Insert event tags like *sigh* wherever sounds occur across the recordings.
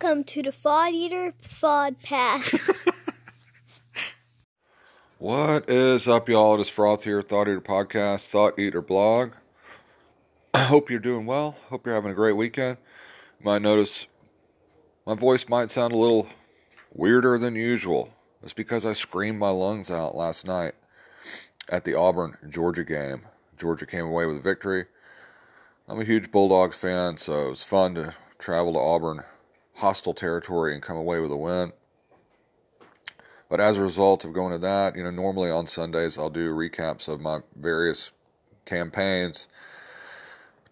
Welcome to the Fod Eater Fod Pass. *laughs* What is up, y'all? It is Froth here, Thought Eater Podcast, Thought Eater Blog. I hope you're doing well. Hope you're having a great weekend. You might notice my voice might sound a little weirder than usual. It's because I screamed my lungs out last night at the Auburn Georgia game. Georgia came away with a victory. I'm a huge Bulldogs fan, so it was fun to travel to Auburn, hostile territory, and come away with a win. But as a result of going to that, you know, normally on Sundays I'll do recaps of my various campaigns.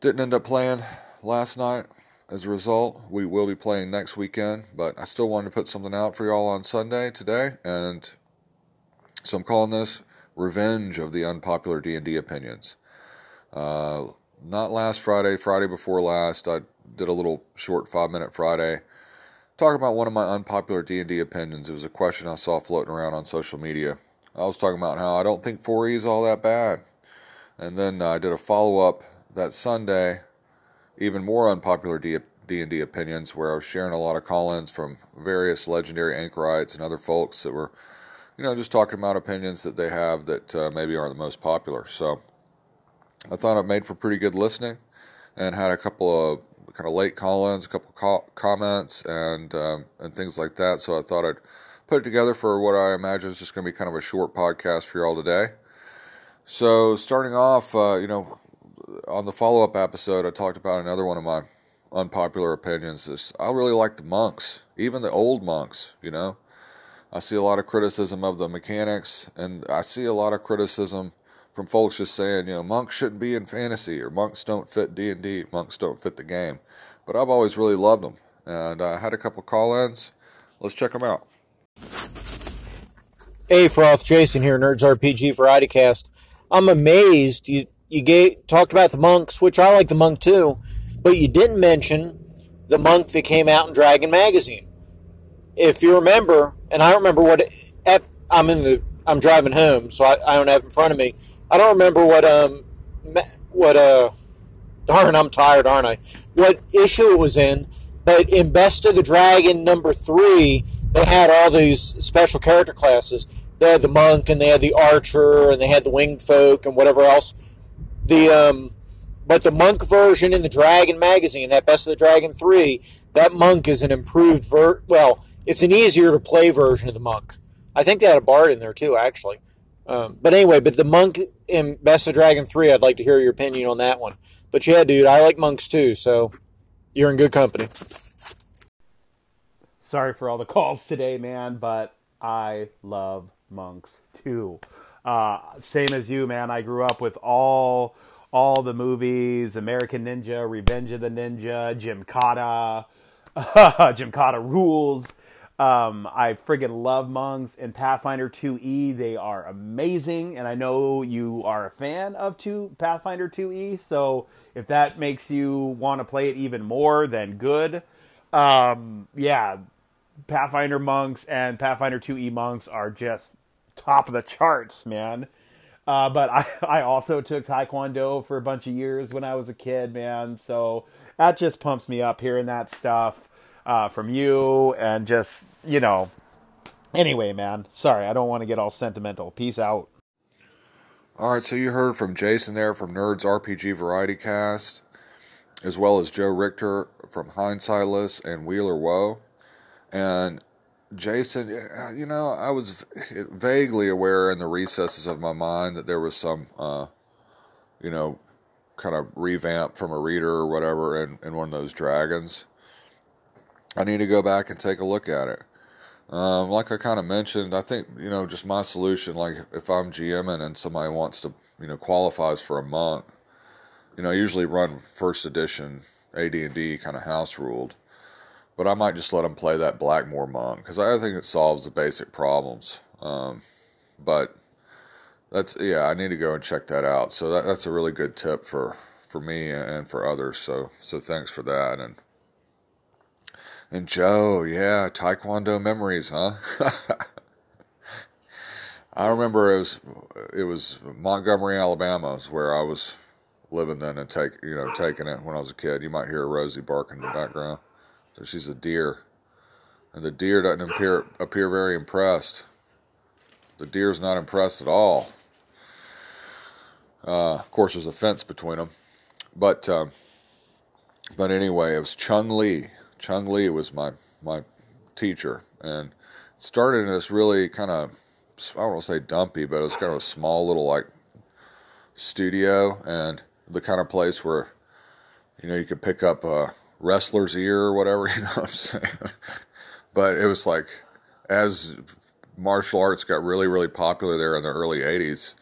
Didn't end up playing last night. As a result, we will be playing next weekend, but I still wanted to put something out for y'all on Sunday today, and so I'm calling this "Revenge of the Unpopular D&D Opinions." Uh, not last Friday, Friday before last, I did a little short five-minute Friday talking about one of my unpopular D&D opinions. It was a question I saw floating around on social media. I was talking about how I don't think 4E is all that bad. And then uh, I did a follow-up that Sunday, even more unpopular D- D&D opinions, where I was sharing a lot of call-ins from various legendary anchorites and other folks that were, you know, just talking about opinions that they have that uh, maybe aren't the most popular. So I thought it made for pretty good listening and had a couple of kind of late call-ins, a couple call- comments, and um, and things like that. So I thought I'd put it together for what I imagine is just going to be kind of a short podcast for y'all today. So starting off, uh, you know, on the follow-up episode, I talked about another one of my unpopular opinions. Is I really like the monks, even the old monks. You know, I see a lot of criticism of the mechanics, and I see a lot of criticism from folks just saying, you know, monks shouldn't be in fantasy or monks don't fit D and D, monks don't fit the game. But I've always really loved them, and I had a couple call-ins. Let's check them out. Hey, Froth, Jason here, Nerds RPG Variety Cast. I'm amazed you you gave, talked about the monks, which I like the monk too, but you didn't mention the monk that came out in Dragon magazine. If you remember, and I remember what I'm in the I'm driving home, so I, I don't have in front of me. I don't remember what um what uh darn I'm tired, aren't I? What issue it was in, but in Best of the Dragon number three, they had all these special character classes. They had the monk and they had the archer and they had the winged folk and whatever else. The um but the monk version in the Dragon magazine, that Best of the Dragon three, that monk is an improved ver well, it's an easier to play version of the monk. I think they had a bard in there too, actually. Um, but anyway, but the monk in Best of Dragon 3, I'd like to hear your opinion on that one. But yeah, dude, I like monks too, so you're in good company. Sorry for all the calls today, man, but I love monks too. Uh, same as you, man. I grew up with all all the movies: American Ninja, Revenge of the Ninja, Gymkata, Jim Cotta rules. Um, I friggin' love monks in Pathfinder 2e. They are amazing, and I know you are a fan of two Pathfinder 2e. So if that makes you want to play it even more, then good. Um, yeah, Pathfinder monks and Pathfinder 2e monks are just top of the charts, man. Uh, but I, *laughs* I also took Taekwondo for a bunch of years when I was a kid, man. So that just pumps me up hearing that stuff uh, from you and just, you know. Anyway, man, sorry, I don't want to get all sentimental. Peace out. All right, so you heard from Jason there from Nerds RPG Variety Cast, as well as Joe Richter from Hindsightless and Wheeler Woe. And Jason, you know, I was vaguely aware in the recesses of my mind that there was some, uh, you know, kind of revamp from a reader or whatever in, in one of those dragons. I need to go back and take a look at it. Um, like I kind of mentioned, I think you know just my solution. Like if I'm GMing and somebody wants to, you know, qualifies for a month, you know, I usually run first edition AD&D kind of house ruled, but I might just let them play that Blackmoor monk because I think it solves the basic problems. Um, but that's yeah, I need to go and check that out. So that, that's a really good tip for for me and for others. So so thanks for that and. And Joe, yeah, Taekwondo memories, huh? *laughs* I remember it was it was Montgomery, Alabama, is where I was living then and take you know taking it when I was a kid. You might hear Rosie barking in the background. So she's a deer. and the deer doesn't appear appear very impressed. The deer's not impressed at all. Uh, of course, there's a fence between them, but um, but anyway, it was Chung Lee. Chung Lee was my my teacher, and started in this really kind of I don't want to say dumpy, but it was kind of a small little like studio and the kind of place where you know you could pick up a wrestler's ear or whatever. *laughs* You know what I'm saying? but it was like as martial arts got really really popular there in the early 80s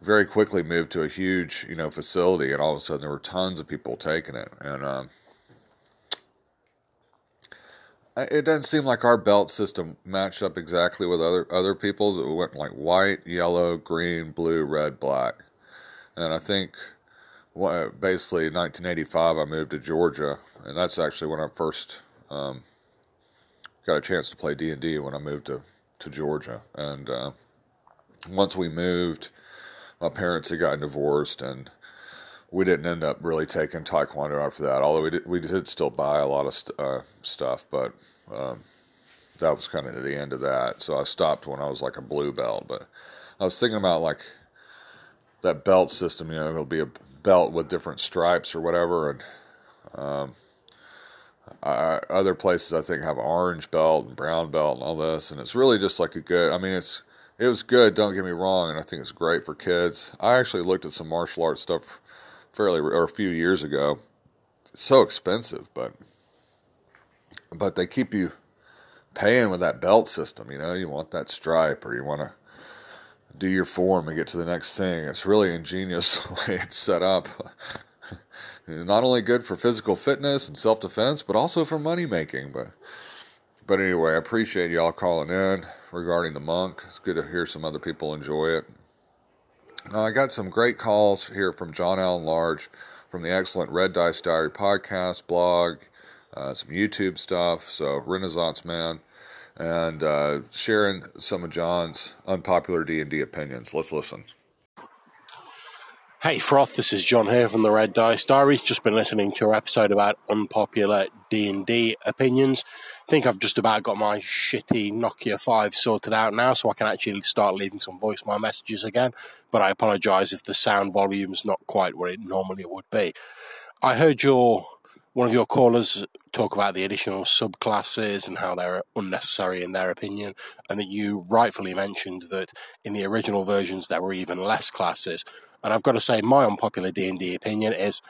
very quickly moved to a huge you know facility and all of a sudden there were tons of people taking it and um, it doesn't seem like our belt system matched up exactly with other other people's. It went like white yellow green blue red black. And i think basically 1985 i moved to georgia and that's actually when i first um, got a chance to play d&d when i moved to, to georgia. And uh, once we moved my parents had gotten divorced and we didn't end up really taking taekwondo after that although we did, we did still buy a lot of st- uh, stuff but um, that was kind of the end of that so i stopped when i was like a blue belt but i was thinking about like that belt system you know it'll be a belt with different stripes or whatever and um, I, other places i think have orange belt and brown belt and all this and it's really just like a good i mean it's it was good. Don't get me wrong, and I think it's great for kids. I actually looked at some martial arts stuff fairly or a few years ago. It's so expensive, but but they keep you paying with that belt system. You know, you want that stripe, or you want to do your form and get to the next thing. It's really ingenious *laughs* the way it's set up. *laughs* Not only good for physical fitness and self defense, but also for money making. But but anyway, I appreciate y'all calling in regarding the monk. It's good to hear some other people enjoy it. Uh, I got some great calls here from John Allen Large from the excellent Red Dice Diary podcast, blog, uh, some YouTube stuff. So, Renaissance Man, and uh, sharing some of John's unpopular D&D opinions. Let's listen. Hey Froth, this is John here from the Red Dice Diaries. Just been listening to your episode about unpopular D&D opinions. I think I've just about got my shitty Nokia 5 sorted out now so I can actually start leaving some voicemail messages again, but I apologize if the sound volume's not quite where it normally would be. I heard your one of your callers talk about the additional subclasses and how they're unnecessary in their opinion, and that you rightfully mentioned that in the original versions there were even less classes. And I've got to say, my unpopular D and D opinion is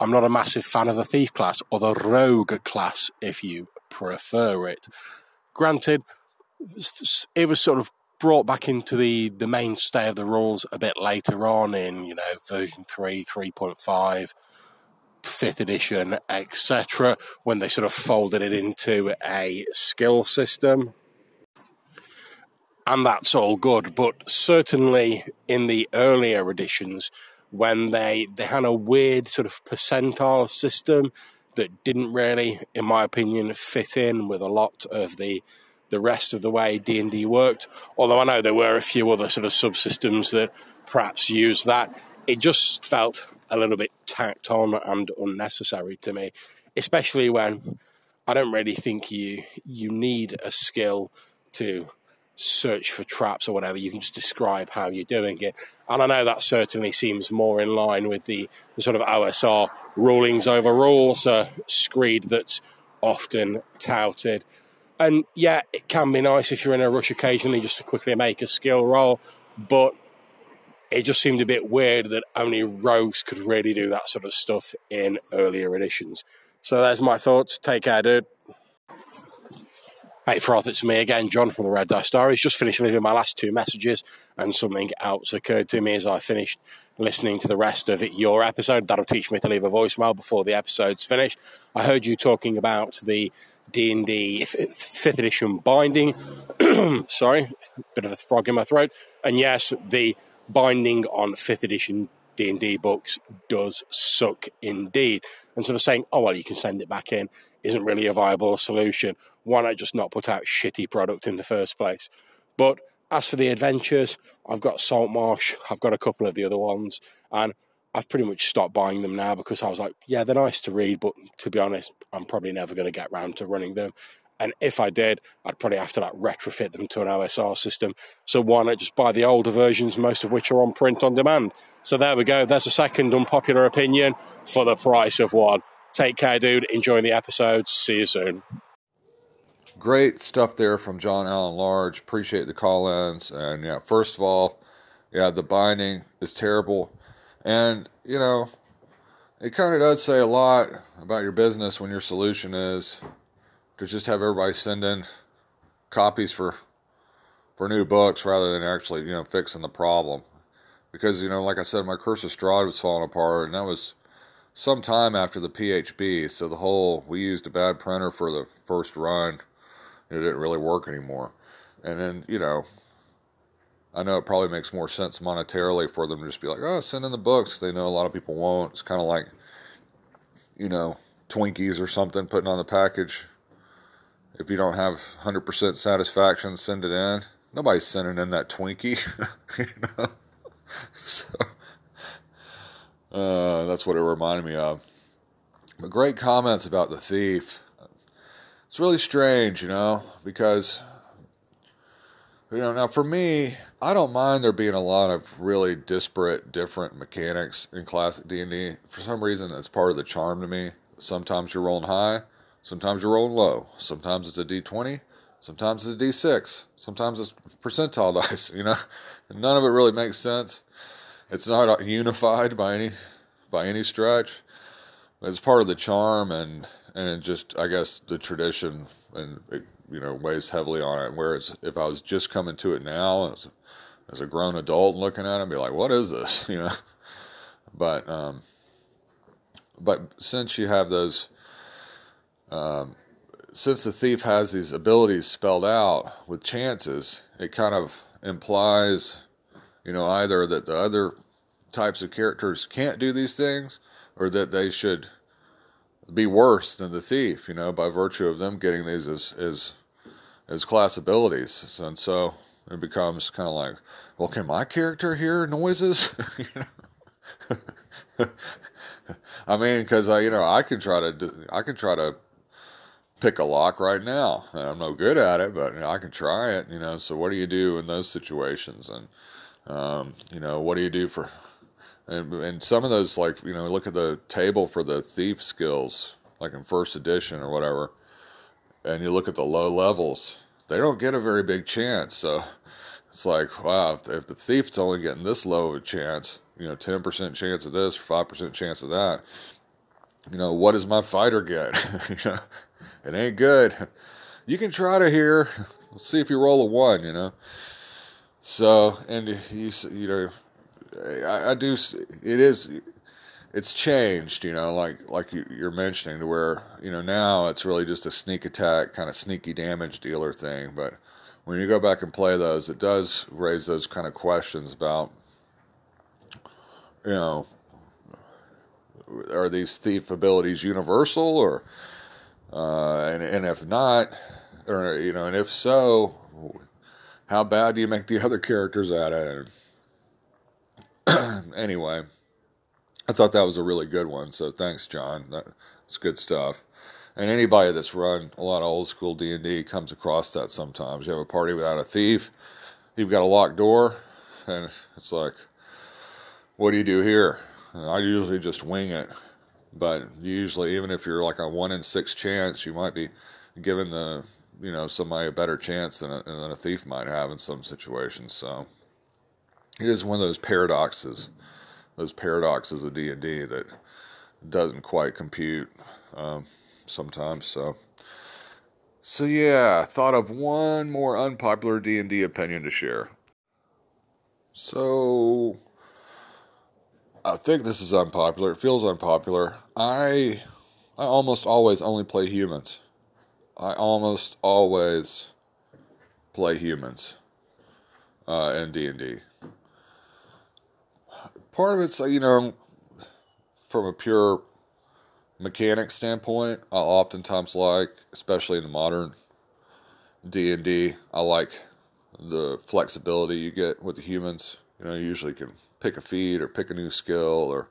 I'm not a massive fan of the thief class or the rogue class, if you prefer it. Granted, it was sort of brought back into the, the mainstay of the rules a bit later on in, you know, version 3, 3.5, 5th edition, etc., when they sort of folded it into a skill system and that's all good. But certainly in the earlier editions, when they they had a weird sort of percentile system that didn't really, in my opinion, fit in with a lot of the the rest of the way D and D worked. Although I know there were a few other sort of subsystems that perhaps used that, it just felt a little bit tacked on and unnecessary to me, especially when I don't really think you you need a skill to search for traps or whatever. You can just describe how you're doing it. And I know that certainly seems more in line with the, the sort of OSR rulings over rules, uh, screed that's often touted. And yeah, it can be nice if you're in a rush occasionally just to quickly make a skill roll, but it just seemed a bit weird that only rogues could really do that sort of stuff in earlier editions. So there's my thoughts. Take care, dude. Hey, Froth, it's me again, John from the Red Dice Diaries. Just finished leaving my last two messages, and something else occurred to me as I finished listening to the rest of your episode. That'll teach me to leave a voicemail before the episode's finished. I heard you talking about the D&D 5th edition binding. *clears throat* Sorry, bit of a frog in my throat. And yes, the binding on 5th edition D&D books does suck indeed. And sort of saying, oh, well, you can send it back in isn't really a viable solution why not just not put out shitty product in the first place? But as for the adventures, I've got Saltmarsh, I've got a couple of the other ones, and I've pretty much stopped buying them now because I was like, yeah, they're nice to read, but to be honest, I'm probably never going to get round to running them. And if I did, I'd probably have to like retrofit them to an OSR system. So why not just buy the older versions, most of which are on print on demand? So there we go. There's a second unpopular opinion for the price of one. Take care, dude. Enjoying the episode. See you soon. Great stuff there from John Allen Large. Appreciate the call ins. And yeah, first of all, yeah, the binding is terrible. And, you know, it kind of does say a lot about your business when your solution is to just have everybody send in copies for for new books rather than actually, you know, fixing the problem. Because, you know, like I said, my Curse of Strahd was falling apart, and that was some time after the PHB. So the whole, we used a bad printer for the first run it didn't really work anymore. And then, you know, I know it probably makes more sense monetarily for them to just be like, oh, send in the books. They know a lot of people won't. It's kind of like, you know, Twinkies or something putting on the package. If you don't have 100% satisfaction, send it in. Nobody's sending in that Twinkie. *laughs* you know? *laughs* So, uh, that's what it reminded me of. But great comments about the thief it's really strange, you know, because you know now for me, I don't mind there being a lot of really disparate, different mechanics in classic D and D. For some reason, that's part of the charm to me. Sometimes you're rolling high, sometimes you're rolling low. Sometimes it's a D twenty, sometimes it's a D six, sometimes it's percentile *laughs* dice. You know, and none of it really makes sense. It's not unified by any by any stretch. It's part of the charm and and just I guess the tradition and it, you know weighs heavily on it. Whereas if I was just coming to it now as, as a grown adult looking at it, I'd be like, "What is this?" *laughs* You know. But um, but since you have those, um, since the thief has these abilities spelled out with chances, it kind of implies, you know, either that the other types of characters can't do these things, or that they should be worse than the thief, you know, by virtue of them getting these as as as class abilities. And so it becomes kind of like, well, can my character hear noises? *laughs* you know. *laughs* I mean, because I, you know, I can try to, I can try to pick a lock right now, and I'm no good at it, but you know, I can try it. You know, so what do you do in those situations? And um, you know, what do you do for and, and some of those, like, you know, look at the table for the thief skills, like in first edition or whatever, and you look at the low levels, they don't get a very big chance. So it's like, wow, if, if the thief's only getting this low of a chance, you know, 10% chance of this, 5% chance of that, you know, what does my fighter get? *laughs* you know, it ain't good. You can try to hear, see if you roll a one, you know. So, and you, you know, I, I do. It is. It's changed, you know, like like you're mentioning, to where you know now it's really just a sneak attack, kind of sneaky damage dealer thing. But when you go back and play those, it does raise those kind of questions about, you know, are these thief abilities universal, or uh, and and if not, or you know, and if so, how bad do you make the *laughs* other characters at it? *clears throat* anyway, I thought that was a really good one. So thanks, John. That's good stuff. And anybody that's run a lot of old school D and D comes across that sometimes. You have a party without a thief, you've got a locked door, and it's like, what do you do here? And I usually just wing it, but usually, even if you're like a one in six chance, you might be given the you know somebody a better chance than a, than a thief might have in some situations. So it is one of those paradoxes, those paradoxes of D and D that doesn't quite compute um, sometimes. So, so yeah, thought of one more unpopular D and D opinion to share. So, I think this is unpopular. It feels unpopular. I, I almost always only play humans. I almost always play humans uh, in D and D. Part of it's you know from a pure mechanic standpoint i oftentimes like especially in the modern d&d i like the flexibility you get with the humans. You know you usually can pick a feat or pick a new skill or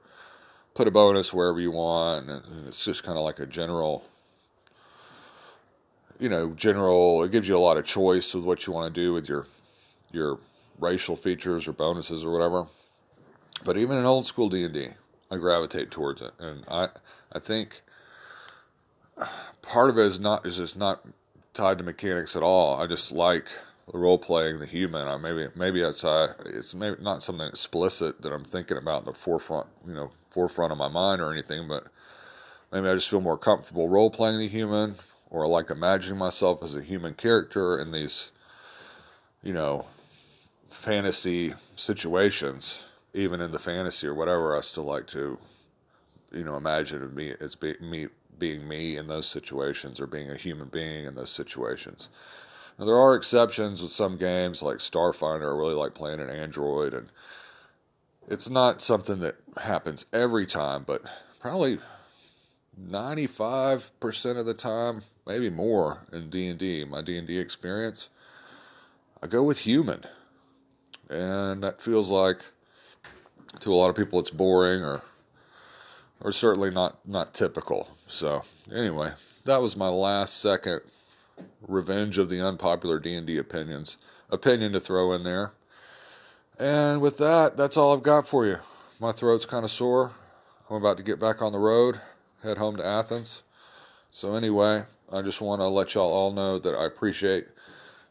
put a bonus wherever you want and it's just kind of like a general you know, general. It gives you a lot of choice with what you want to do with your your racial features or bonuses or whatever. But even in old school D and D, I gravitate towards it, and I I think part of it is not is just not tied to mechanics at all. I just like the role playing, the human. I maybe maybe it's uh, it's maybe not something explicit that I'm thinking about in the forefront, you know, forefront of my mind or anything, but maybe I just feel more comfortable role playing the human, or like imagining myself as a human character in these, you know, fantasy situations. Even in the fantasy or whatever, I still like to, you know, imagine me as be, me being me in those situations or being a human being in those situations. Now, there are exceptions with some games like Starfinder. I really like playing an android, and it's not something that happens every time, but probably 95% of the time, maybe more in D&D, my D&D experience, I go with human. And that feels like to a lot of people it's boring or or certainly not not typical. So, anyway, that was my last second revenge of the unpopular D&D opinions opinion to throw in there. And with that, that's all I've got for you. My throat's kind of sore. I'm about to get back on the road, head home to Athens. So anyway, I just want to let y'all all know that I appreciate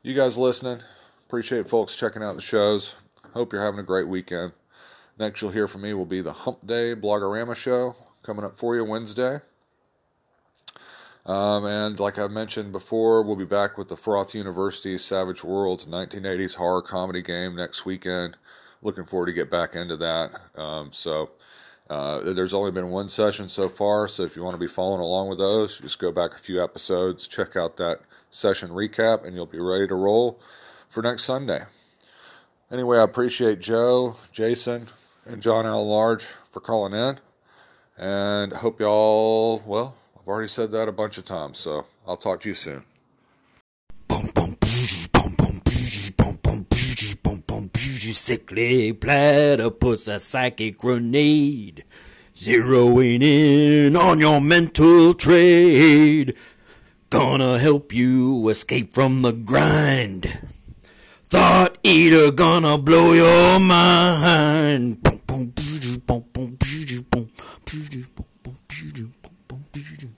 you guys listening. Appreciate folks checking out the shows. Hope you're having a great weekend. Next you'll hear from me will be the Hump Day Blogorama show coming up for you Wednesday. Um, and like I mentioned before, we'll be back with the Froth University Savage Worlds 1980s horror comedy game next weekend. Looking forward to get back into that. Um, so uh, there's only been one session so far, so if you want to be following along with those, just go back a few episodes, check out that session recap, and you'll be ready to roll for next Sunday. Anyway, I appreciate Joe, Jason, and John L. Large for calling in, and hope y'all, well, I've already said that a bunch of times, so I'll talk to you soon. Sickly platypus, a psychic grenade, zeroing in on your mental trade. Gonna help you escape from the grind. Thought eater gonna blow your mind. Boom, boom, boom, boom, boom, boom, boom, boom, boom, boom, boom, boom.